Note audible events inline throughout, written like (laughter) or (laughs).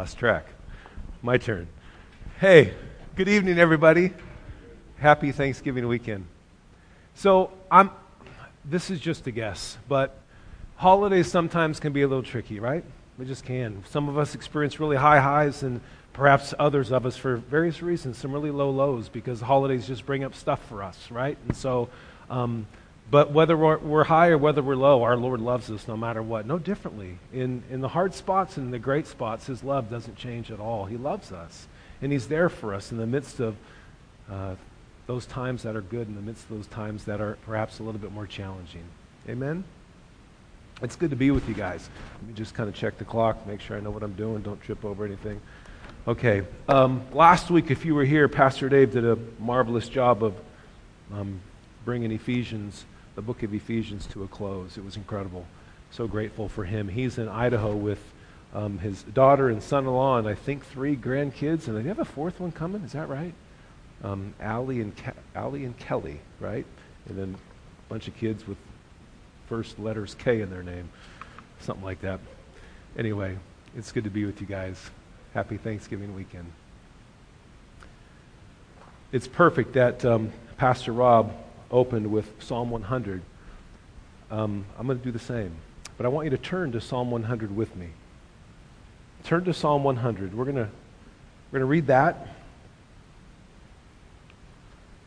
lost track. My turn. Hey, good evening, everybody. Happy Thanksgiving weekend. So, I'm. This is just a guess, but holidays sometimes can be a little tricky, right? We just can. Some of us experience really high highs, and perhaps others of us, for various reasons, some really low lows because holidays just bring up stuff for us, right? And so, um, but whether we're, we're, high or whether we're low, our Lord loves us no matter what. No differently. In, in the hard spots and in the great spots, His love doesn't change at all. He loves us. And He's there for us in the midst of uh, those times that are good, in the midst of those times that are perhaps a little bit more challenging. Amen? It's good to be with you guys. Let me just kind of check the clock, make sure I know what I'm doing, don't trip over anything. Okay. Um, last week, if you were here, Pastor Dave did a marvelous job of um, bringing Ephesians the book of Ephesians to a close. It was incredible. So grateful for him. He's in Idaho with um, his daughter and son in law, and I think three grandkids. And they have a fourth one coming, is that right? Um, Allie, and Ke- Allie and Kelly, right? And then a bunch of kids with first letters K in their name, something like that. Anyway, it's good to be with you guys. Happy Thanksgiving weekend. It's perfect that um, Pastor Rob opened with Psalm 100. Um, I'm going to do the same. But I want you to turn to Psalm 100 with me. Turn to Psalm 100. We're going to, we're going to read that,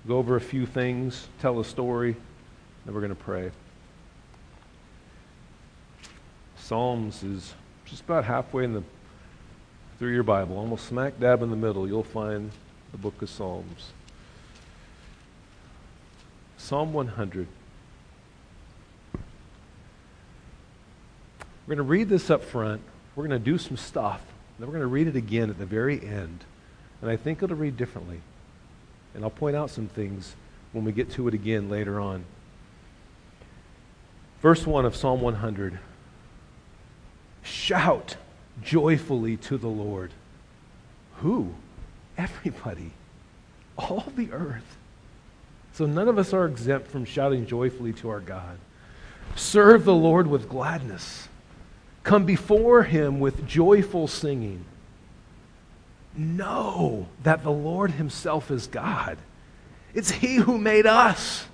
go over a few things, tell a story, then we're going to pray. Psalms is just about halfway in the through your Bible, almost smack dab in the middle, you'll find the book of Psalms. Psalm 100. We're going to read this up front. We're going to do some stuff. Then we're going to read it again at the very end. And I think it'll read differently. And I'll point out some things when we get to it again later on. Verse 1 of Psalm 100 Shout joyfully to the Lord. Who? Everybody. All the earth. So none of us are exempt from shouting joyfully to our God. Serve the Lord with gladness. Come before him with joyful singing. Know that the Lord himself is God. It's he who made us,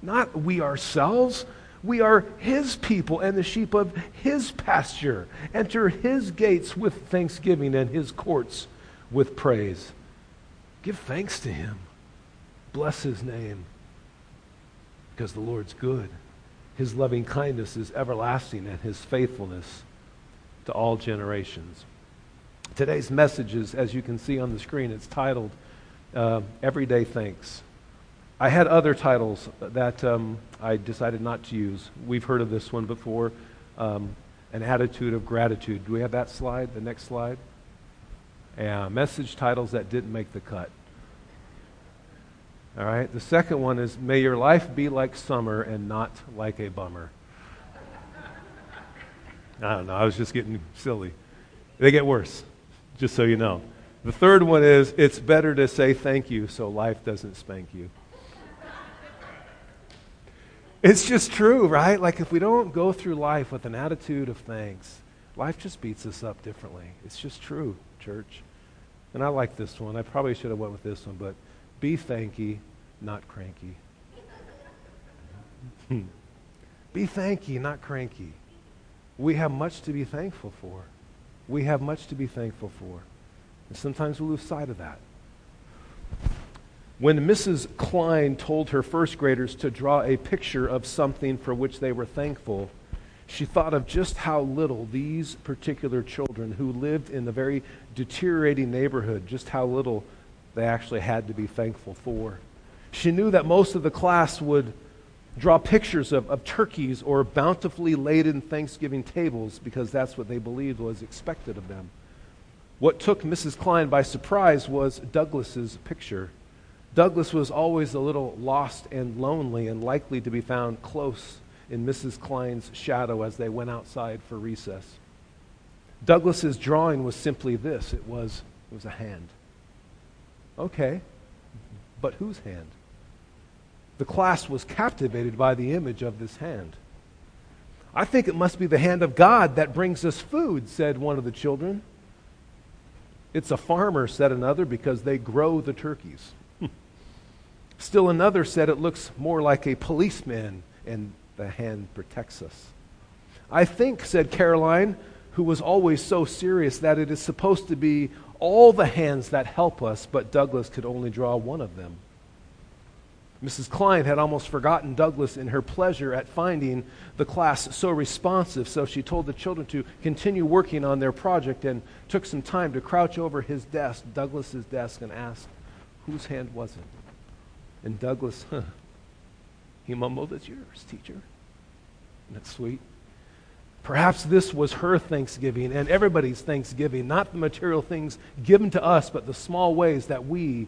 not we ourselves. We are his people and the sheep of his pasture. Enter his gates with thanksgiving and his courts with praise. Give thanks to him Bless his name because the Lord's good. His loving kindness is everlasting and his faithfulness to all generations. Today's message is, as you can see on the screen, it's titled uh, Everyday Thanks. I had other titles that um, I decided not to use. We've heard of this one before um, An Attitude of Gratitude. Do we have that slide? The next slide? Yeah, message titles that didn't make the cut. All right. The second one is May your life be like summer and not like a bummer. I don't know. I was just getting silly. They get worse, just so you know. The third one is It's better to say thank you so life doesn't spank you. It's just true, right? Like if we don't go through life with an attitude of thanks, life just beats us up differently. It's just true, church. And I like this one. I probably should have went with this one, but be thanky, not cranky. be thanky, not cranky. We have much to be thankful for. We have much to be thankful for. And sometimes we lose sight of that. When Mrs. Klein told her first graders to draw a picture of something for which they were thankful, she thought of just how little these particular children who lived in a very deteriorating neighborhood, just how little they actually had to be thankful for. She knew that most of the class would draw pictures of, of turkeys or bountifully laden Thanksgiving tables because that's what they believed was expected of them. What took Mrs. Klein by surprise was Douglas's picture. Douglas was always a little lost and lonely and likely to be found close in Mrs. Klein's shadow as they went outside for recess. Douglas's drawing was simply this it was, it was a hand. Okay, but whose hand? The class was captivated by the image of this hand. I think it must be the hand of God that brings us food, said one of the children. It's a farmer, said another, because they grow the turkeys. (laughs) Still another said it looks more like a policeman and the hand protects us. I think, said Caroline, who was always so serious, that it is supposed to be all the hands that help us, but Douglas could only draw one of them. Mrs. Klein had almost forgotten Douglas in her pleasure at finding the class so responsive, so she told the children to continue working on their project and took some time to crouch over his desk, Douglas's desk, and ask, Whose hand was it? And Douglas, huh, he mumbled, It's yours, teacher. Isn't that sweet? Perhaps this was her thanksgiving and everybody's thanksgiving, not the material things given to us, but the small ways that we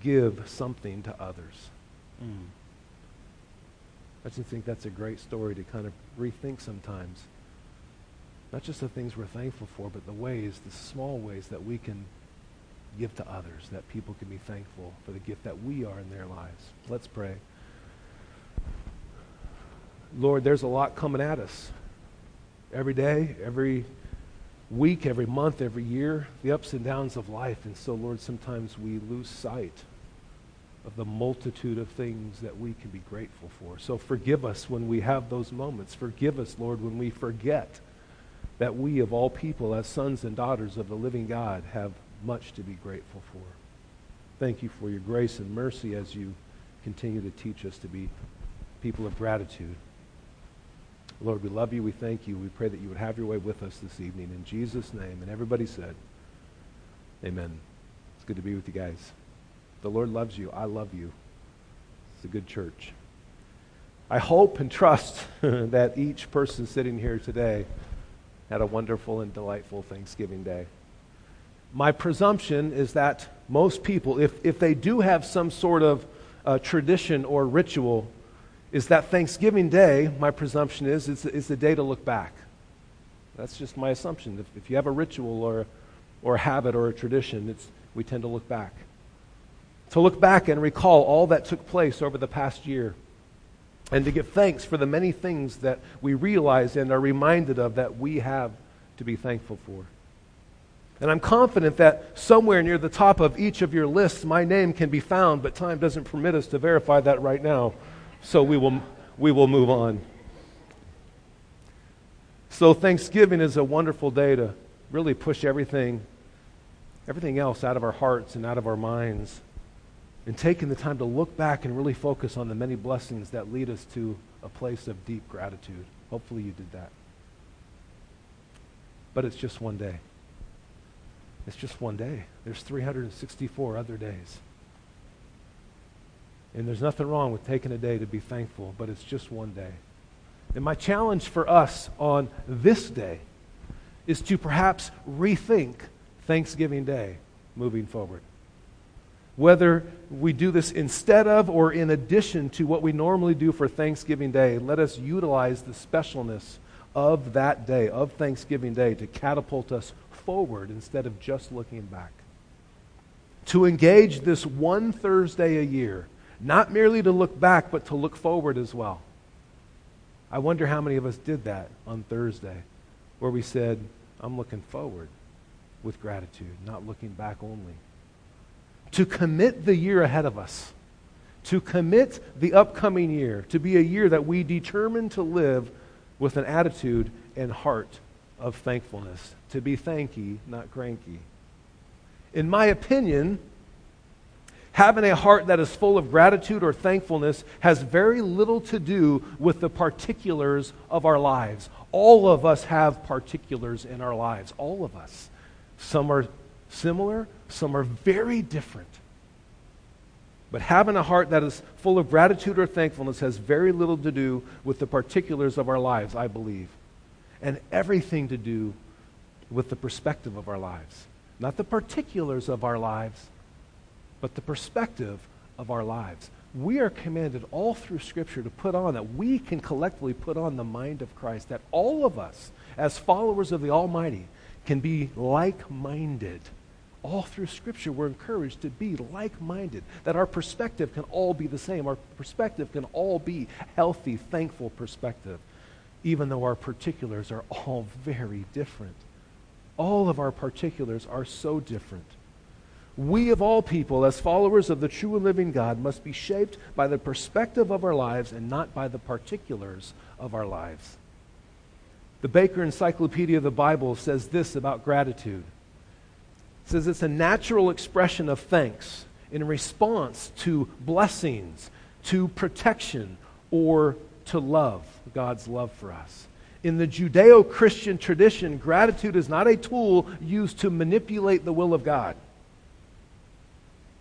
give something to others. Mm. I just think that's a great story to kind of rethink sometimes. Not just the things we're thankful for, but the ways, the small ways that we can give to others, that people can be thankful for the gift that we are in their lives. Let's pray. Lord, there's a lot coming at us every day, every week, every month, every year, the ups and downs of life. And so, Lord, sometimes we lose sight of the multitude of things that we can be grateful for. So forgive us when we have those moments. Forgive us, Lord, when we forget that we, of all people, as sons and daughters of the living God, have much to be grateful for. Thank you for your grace and mercy as you continue to teach us to be people of gratitude. Lord, we love you. We thank you. We pray that you would have your way with us this evening. In Jesus' name. And everybody said, Amen. It's good to be with you guys. The Lord loves you. I love you. It's a good church. I hope and trust (laughs) that each person sitting here today had a wonderful and delightful Thanksgiving day. My presumption is that most people, if, if they do have some sort of uh, tradition or ritual is that Thanksgiving Day, my presumption is, is, is the day to look back. That's just my assumption. If, if you have a ritual or, or a habit or a tradition, it's, we tend to look back. To look back and recall all that took place over the past year. And to give thanks for the many things that we realize and are reminded of that we have to be thankful for. And I'm confident that somewhere near the top of each of your lists, my name can be found, but time doesn't permit us to verify that right now so we will, we will move on. So Thanksgiving is a wonderful day to really push everything, everything else out of our hearts and out of our minds. And taking the time to look back and really focus on the many blessings that lead us to a place of deep gratitude. Hopefully you did that. But it's just one day. It's just one day. There's 364 other days. And there's nothing wrong with taking a day to be thankful, but it's just one day. And my challenge for us on this day is to perhaps rethink Thanksgiving Day moving forward. Whether we do this instead of or in addition to what we normally do for Thanksgiving Day, let us utilize the specialness of that day, of Thanksgiving Day, to catapult us forward instead of just looking back. To engage this one Thursday a year not merely to look back, but to look forward as well. I wonder how many of us did that on Thursday, where we said, I'm looking forward with gratitude, not looking back only. To commit the year ahead of us, to commit the upcoming year, to be a year that we determine to live with an attitude and heart of thankfulness, to be thanky, not cranky. In my opinion, Having a heart that is full of gratitude or thankfulness has very little to do with the particulars of our lives. All of us have particulars in our lives. All of us. Some are similar, some are very different. But having a heart that is full of gratitude or thankfulness has very little to do with the particulars of our lives, I believe, and everything to do with the perspective of our lives. Not the particulars of our lives, but the perspective of our lives. We are commanded all through Scripture to put on, that we can collectively put on the mind of Christ, that all of us, as followers of the Almighty, can be like minded. All through Scripture, we're encouraged to be like minded, that our perspective can all be the same. Our perspective can all be healthy, thankful perspective, even though our particulars are all (laughs) very different. All of our particulars are so different. We, of all people, as followers of the true and living God, must be shaped by the perspective of our lives and not by the particulars of our lives. The Baker Encyclopedia of the Bible says this about gratitude it says it's a natural expression of thanks in response to blessings, to protection, or to love, God's love for us. In the Judeo Christian tradition, gratitude is not a tool used to manipulate the will of God.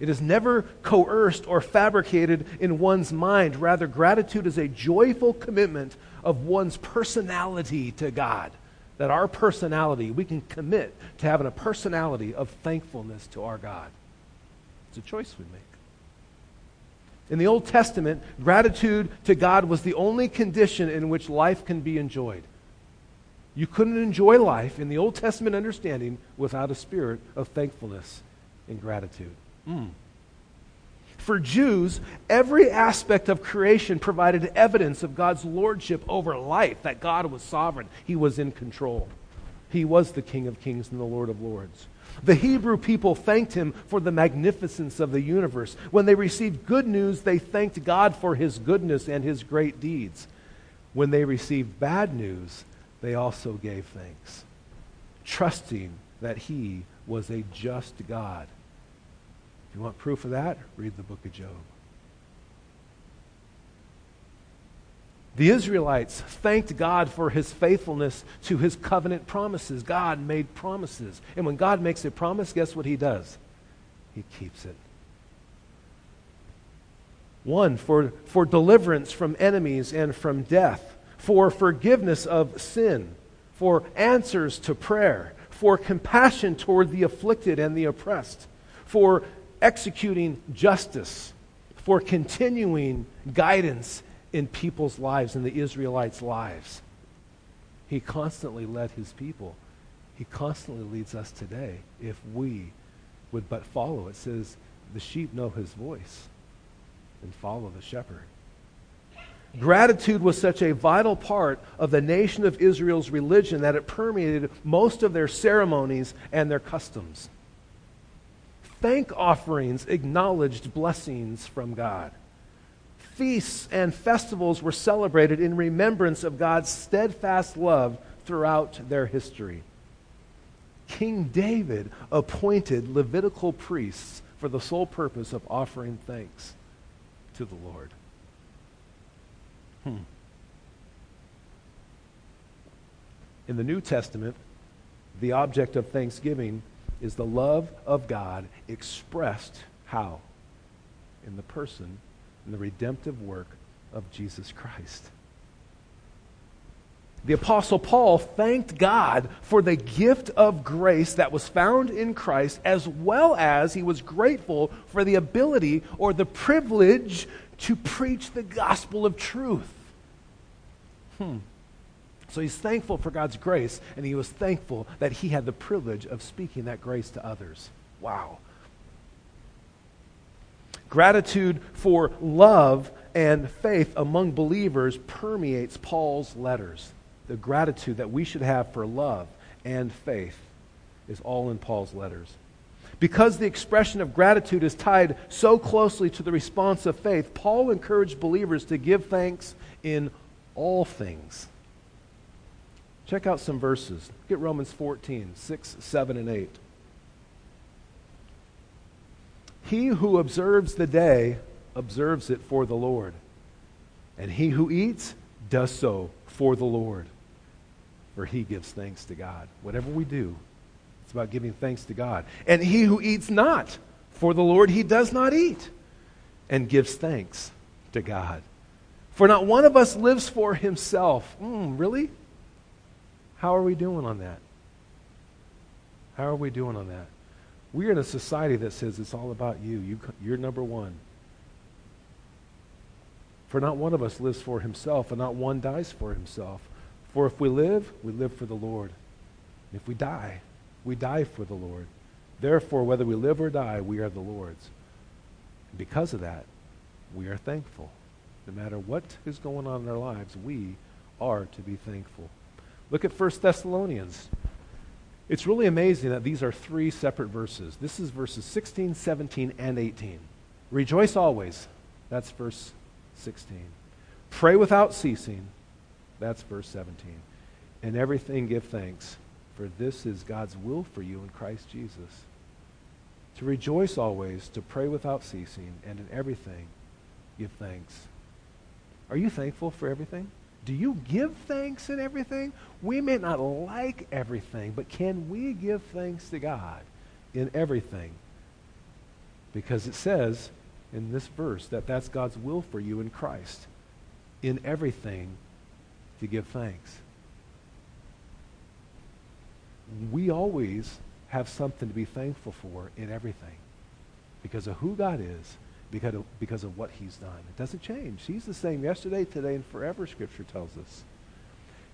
It is never coerced or fabricated in one's mind. Rather, gratitude is a joyful commitment of one's personality to God. That our personality, we can commit to having a personality of thankfulness to our God. It's a choice we make. In the Old Testament, gratitude to God was the only condition in which life can be enjoyed. You couldn't enjoy life in the Old Testament understanding without a spirit of thankfulness and gratitude. Mm. For Jews, every aspect of creation provided evidence of God's lordship over life, that God was sovereign. He was in control. He was the King of kings and the Lord of lords. The Hebrew people thanked him for the magnificence of the universe. When they received good news, they thanked God for his goodness and his great deeds. When they received bad news, they also gave thanks, trusting that he was a just God if you want proof of that, read the book of Job. The Israelites thanked God for his faithfulness to his covenant promises. God made promises. And when God makes a promise, guess what he does? He keeps it. One, for, for deliverance from enemies and from death, for forgiveness of sin, for answers to prayer, for compassion toward the afflicted and the oppressed, for executing justice, for continuing guidance in people's lives, in the Israelites' lives. He constantly led his people. He constantly leads us today if we would but follow. It says, the sheep know his voice and follow the shepherd. Gratitude was such a vital part of the nation of Israel's religion that it permeated most of their ceremonies and their customs thank offerings acknowledged blessings from God. Feasts and festivals were celebrated in remembrance of God's steadfast love throughout their history. King David appointed Levitical priests for the sole purpose of offering thanks to the Lord. Hmm. In the New Testament, the object of thanksgiving is the love of God expressed how? In the person, in the redemptive work of Jesus Christ. The Apostle Paul thanked God for the gift of grace that was found in Christ, as well as he was grateful for the ability or the privilege to preach the gospel of truth. Hmm. So he's thankful for God's grace, and he was thankful that he had the privilege of speaking that grace to others. Wow. Gratitude for love and faith among believers permeates Paul's letters. The gratitude that we should have for love and faith is all in Paul's letters. Because the expression of gratitude is tied so closely to the response of faith, Paul encouraged believers to give thanks in all things. Check out some verses. Get Romans 14, 6, 7, and 8. He who observes the day observes it for the Lord, and he who eats does so for the Lord, for he gives thanks to God. Whatever we do, it's about giving thanks to God. And he who eats not for the Lord, he does not eat, and gives thanks to God. For not one of us lives for himself. Mm, really? How are we doing on that? How are we doing on that? We're in a society that says it's all about you. you you're number one. For not one of us lives for himself, and not one dies for himself. For if we live, we live for the Lord. If we die, we die for the Lord. Therefore, whether we live or die, we are the Lord's. And because of that, we are thankful. No matter what is going on in our lives, we are to be thankful. Look at 1 Thessalonians. It's really amazing that these are three separate verses. This is verses 16, 17, and 18. Rejoice always. That's verse 16. Pray without ceasing. That's verse 17. In everything give thanks, for this is God's will for you in Christ Jesus. To rejoice always, to pray without ceasing, and in everything give thanks. Are you thankful for everything? Do you give thanks in everything? We may not like everything, but can we give thanks to God in everything? Because it says in this verse that that's God's will for you in Christ. In everything, to give thanks. We always have something to be thankful for in everything because of who God is because of, because of what he's done. It doesn't change. He's the same yesterday, today, and forever, Scripture tells us.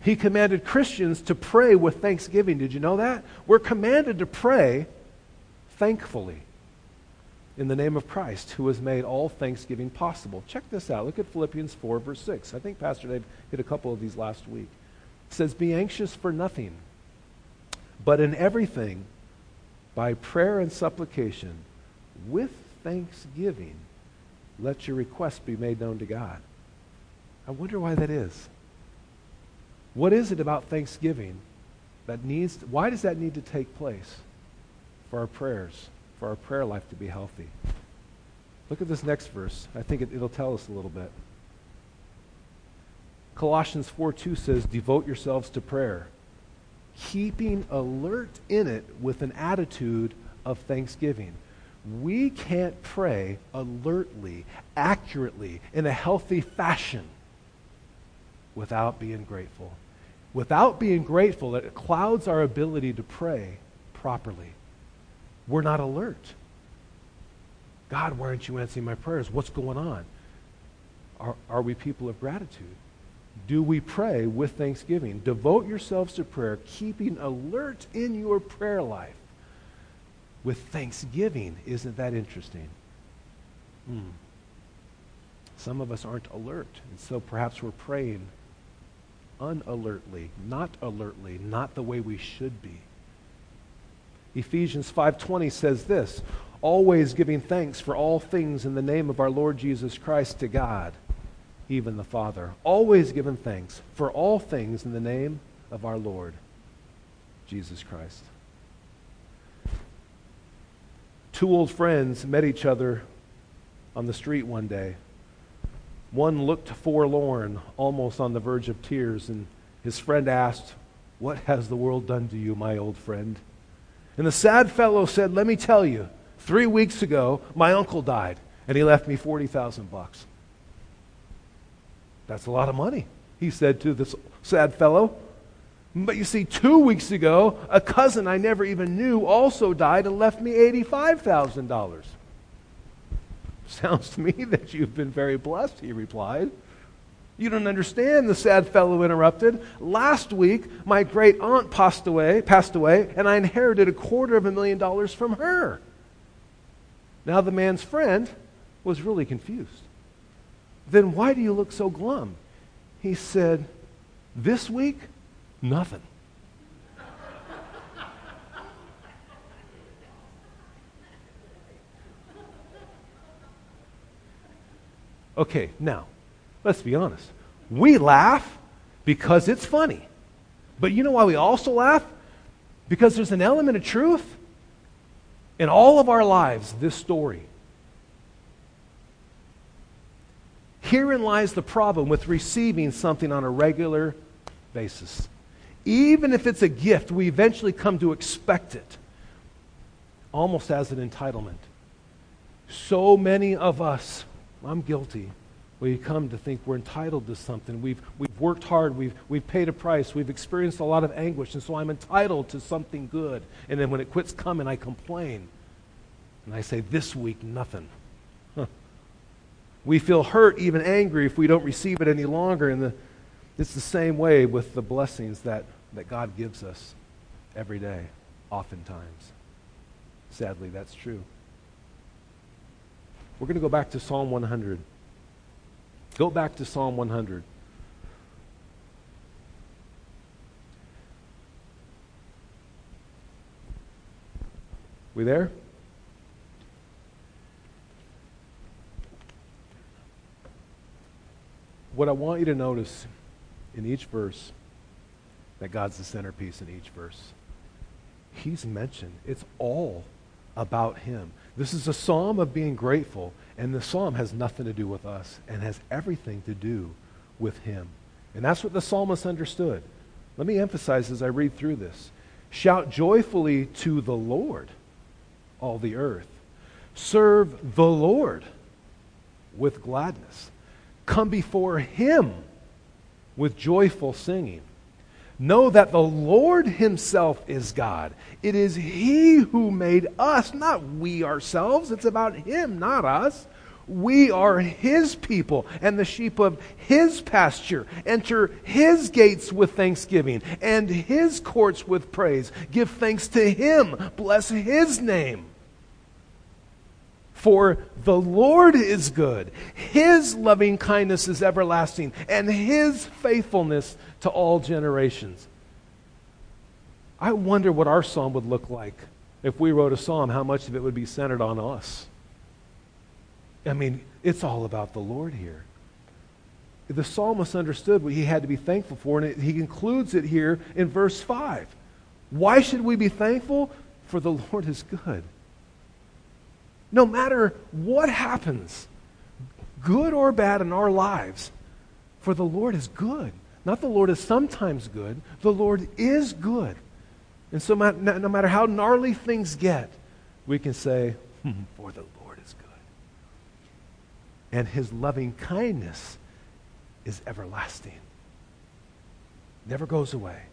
He commanded Christians to pray with thanksgiving. Did you know that? We're commanded to pray thankfully in the name of Christ, who has made all thanksgiving possible. Check this out. Look at Philippians 4, verse 6. I think Pastor Dave hit a couple of these last week. It says, Be anxious for nothing, but in everything, by prayer and supplication, with thanksgiving, let your request be made known to God. I wonder why that is. What is it about thanksgiving that needs, why does that need to take place for our prayers, for our prayer life to be healthy? Look at this next verse. I think it, it'll tell us a little bit. Colossians 4 2 says, Devote yourselves to prayer, keeping alert in it with an attitude of thanksgiving we can't pray alertly, accurately, in a healthy fashion without being grateful. Without being grateful, it clouds our ability to pray properly. We're not alert. God, why aren't you answering my prayers? What's going on? Are, are we people of gratitude? Do we pray with thanksgiving? Devote yourselves to prayer, keeping alert in your prayer life with thanksgiving. Isn't that interesting? Hmm. Some of us aren't alert, and so perhaps we're praying unalertly, not alertly, not the way we should be. Ephesians 5:20 says this, always giving thanks for all things in the name of our Lord Jesus Christ to God, even the Father. Always giving thanks for all things in the name of our Lord Jesus Christ. Two old friends met each other on the street one day. One looked forlorn, almost on the verge of tears, and his friend asked, What has the world done to you, my old friend? And the sad fellow said, Let me tell you, three weeks ago, my uncle died, and he left me 40,000 bucks. That's a lot of money, he said to this sad fellow. But you see, two weeks ago, a cousin I never even knew also died and left me $85,000. Sounds to me (laughs) that you've been very blessed, he replied. You don't understand, the sad fellow interrupted. Last week, my great aunt passed away, passed away, and I inherited a quarter of a million dollars from her. Now, the man's friend was really confused. Then why do you look so glum? He said, This week, Nothing. Okay, now, let's be honest. We laugh because it's funny. But you know why we also laugh? Because there's an element of truth in all of our lives, this story. Herein lies the problem with receiving something on a regular basis. Even if it's a gift, we eventually come to expect it almost as an entitlement. So many of us, I'm guilty, we come to think we're entitled to something. We've, we've worked hard, we've, we've paid a price, we've experienced a lot of anguish, and so I'm entitled to something good. And then when it quits coming, I complain. And I say, This week, nothing. Huh. We feel hurt, even angry, if we don't receive it any longer. And the, it's the same way with the blessings that that God gives us every day, oftentimes. Sadly, that's true. We're going to go back to Psalm 100. Go back to Psalm 100. We there? What I want you to notice in each verse, that God's the centerpiece in each verse. He's mentioned. It's all about Him. This is a psalm of being grateful, and the psalm has nothing to do with us and has everything to do with Him. And that's what the psalmist understood. Let me emphasize as I read through this Shout joyfully to the Lord, all the earth. Serve the Lord with gladness. Come before Him with joyful singing. Know that the Lord Himself is God. It is He who made us, not we ourselves. It's about Him, not us. We are His people and the sheep of His pasture. Enter His gates with thanksgiving and His courts with praise. Give thanks to Him. Bless His name. For the Lord is good, His loving kindness is everlasting, and His faithfulness to all generations. I wonder what our psalm would look like if we wrote a psalm, how much of it would be centered on us. I mean, it's all about the Lord here. The psalmist understood what he had to be thankful for, and it, he concludes it here in verse 5. Why should we be thankful? For the Lord is good. No matter what happens, good or bad in our lives, for the Lord is good. Not the Lord is sometimes good, the Lord is good. And so, no matter how gnarly things get, we can say, hmm, For the Lord is good. And his loving kindness is everlasting, never goes away.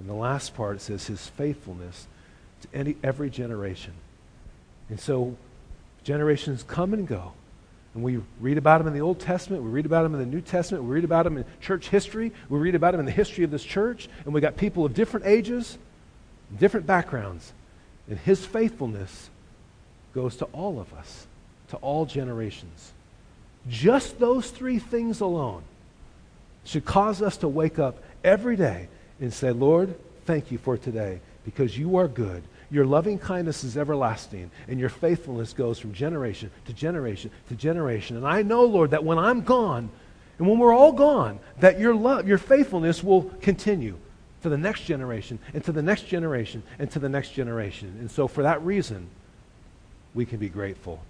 In the last part, it says, His faithfulness to any, every generation. And so generations come and go. And we read about them in the Old Testament, we read about them in the New Testament, we read about them in church history, we read about them in the history of this church, and we got people of different ages, different backgrounds. And his faithfulness goes to all of us, to all generations. Just those three things alone should cause us to wake up every day and say, Lord, thank you for today because you are good your loving kindness is everlasting, and your faithfulness goes from generation to generation to generation. And I know, Lord, that when I'm gone, and when we're all gone, that your love, your faithfulness will continue to the next generation, and to the next generation, and to the next generation. And so, for that reason, we can be grateful.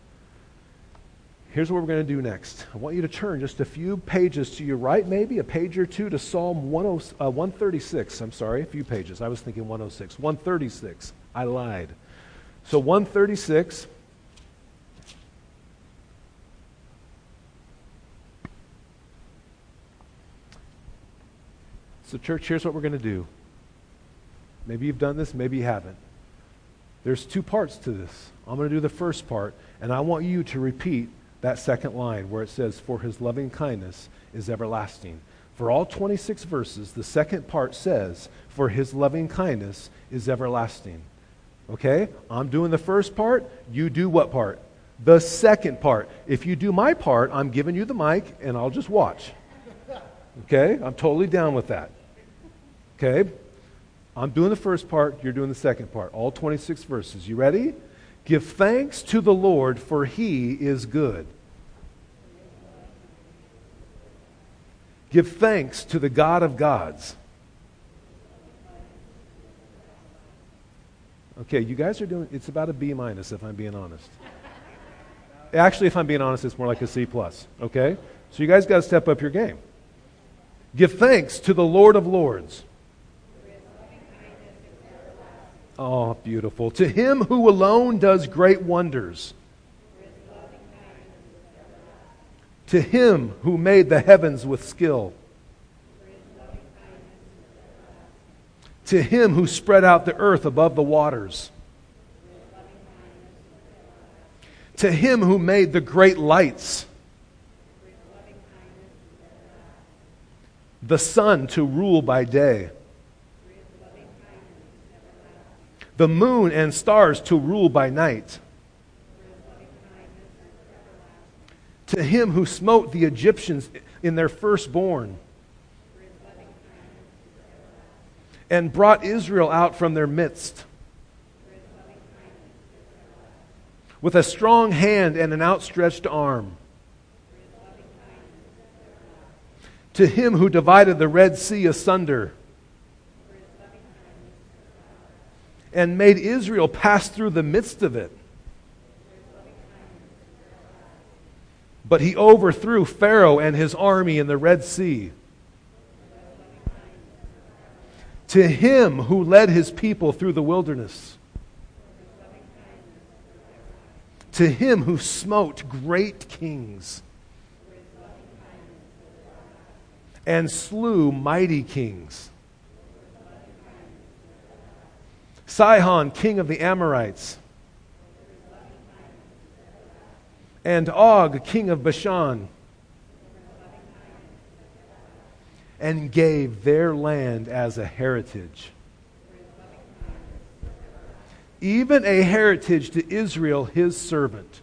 Here's what we're going to do next. I want you to turn just a few pages to your right, maybe a page or two, to Psalm 10, uh, 136. I'm sorry, a few pages. I was thinking 106. 136. I lied. So 136. So, church, here's what we're going to do. Maybe you've done this, maybe you haven't. There's two parts to this. I'm going to do the first part, and I want you to repeat that second line where it says, For his loving kindness is everlasting. For all 26 verses, the second part says, For his loving kindness is everlasting. Okay? I'm doing the first part. You do what part? The second part. If you do my part, I'm giving you the mic and I'll just watch. Okay? I'm totally down with that. Okay? I'm doing the first part, you're doing the second part. All 26 verses. You ready? Give thanks to the Lord, for he is good. Give thanks to the God of gods. Okay, you guys are doing, it's about a B minus if I'm being honest. Actually, if I'm being honest, it's more like a C plus. Okay? So you guys got to step up your game. Give thanks to the Lord of Lords. Oh, beautiful. To him who alone does great wonders. To him who made the heavens with skill. To him who spread out the earth above the waters, to him who made the great lights, the sun to rule by day, the moon and stars to rule by night. To him who smote the Egyptians in their firstborn and brought Israel out from their midst. with a strong hand and an outstretched arm. To him who divided the Red Sea asunder and made Israel pass through the midst of it. But he overthrew Pharaoh and his army in the Red Sea. To him who led his people through the wilderness. To him who smote great kings and slew mighty kings. Sihon, king of the Amorites and Og, king of Bashan, and gave their land as a heritage. Even a heritage to Israel, his servant,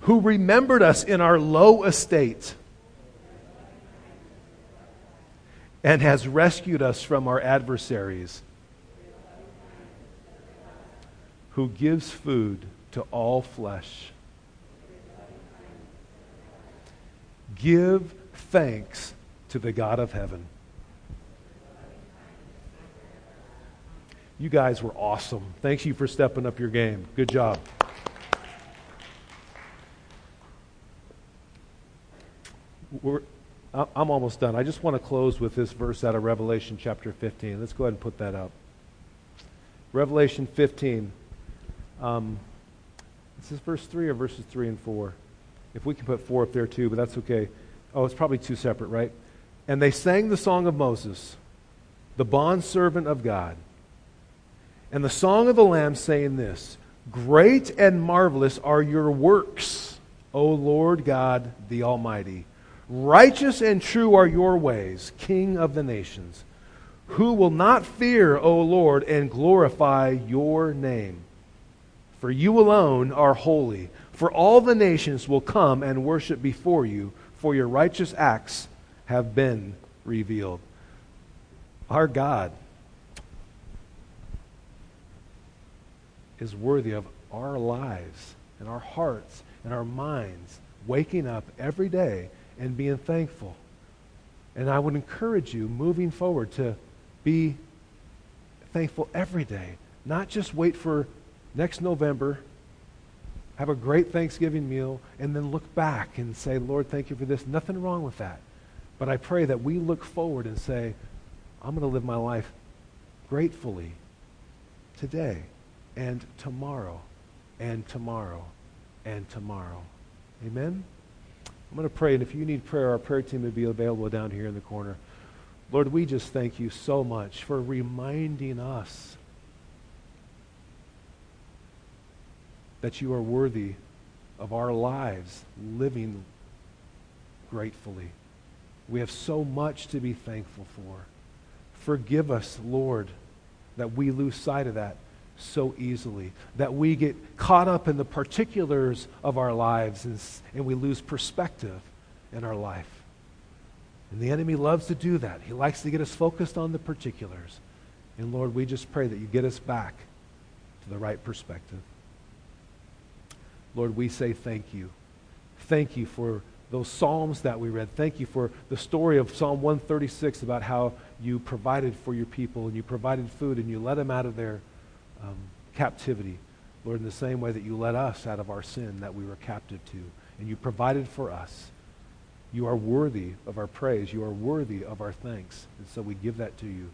who remembered us in our low estate and has rescued us from our adversaries who gives food to all flesh. Give thanks to the God of heaven. You guys were awesome. Thank you for stepping up your game. Good job. We're, I'm almost done. I just want to close with this verse out of Revelation chapter 15. Let's go ahead and put that up. Revelation 15. Um, is this verse 3 or verses 3 and 4? If we can put 4 up there too, but that's okay. Oh, it's probably two separate, right? And they sang the song of Moses, the bondservant of God. And the song of the Lamb saying this Great and marvelous are your works, O Lord God the Almighty. Righteous and true are your ways, King of the nations. Who will not fear, O Lord, and glorify your name? For you alone are holy. For all the nations will come and worship before you, for your righteous acts have been revealed. Our God is worthy of our lives and our hearts and our minds waking up every day and being thankful. And I would encourage you moving forward to be thankful every day, not just wait for next November, have a great Thanksgiving meal, and then look back and say, Lord, thank you for this. Nothing wrong with that. But I pray that we look forward and say, I'm going to live my life gratefully today and tomorrow and tomorrow and tomorrow. Amen? I'm going to pray, and if you need prayer, our prayer team will be available down here in the corner. Lord, we just thank you so much for reminding us that you are worthy of our lives living gratefully. We have so much to be thankful for. Forgive us, Lord, that we lose sight of that so easily, that we get caught up in the particulars of our lives and, and we lose perspective in our life. And the enemy loves to do that. He likes to get us focused on the particulars. And Lord, we just pray that you get us back to the right perspective. Lord, we say thank you. Thank you for those Psalms that we read. Thank you for the story of Psalm 136 about how you provided for your people and you provided food and you let them out of their um, captivity. Lord, in the same way that you led us out of our sin that we were captive to, and you provided for us. You are worthy of our praise. You are worthy of our thanks. And so we give that to you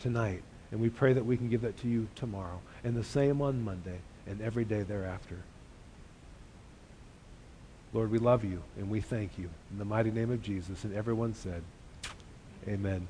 tonight. And we pray that we can give that to you tomorrow. And the same on Monday and every day thereafter. Lord, we love you and we thank you. In the mighty name of Jesus. And everyone said, Amen.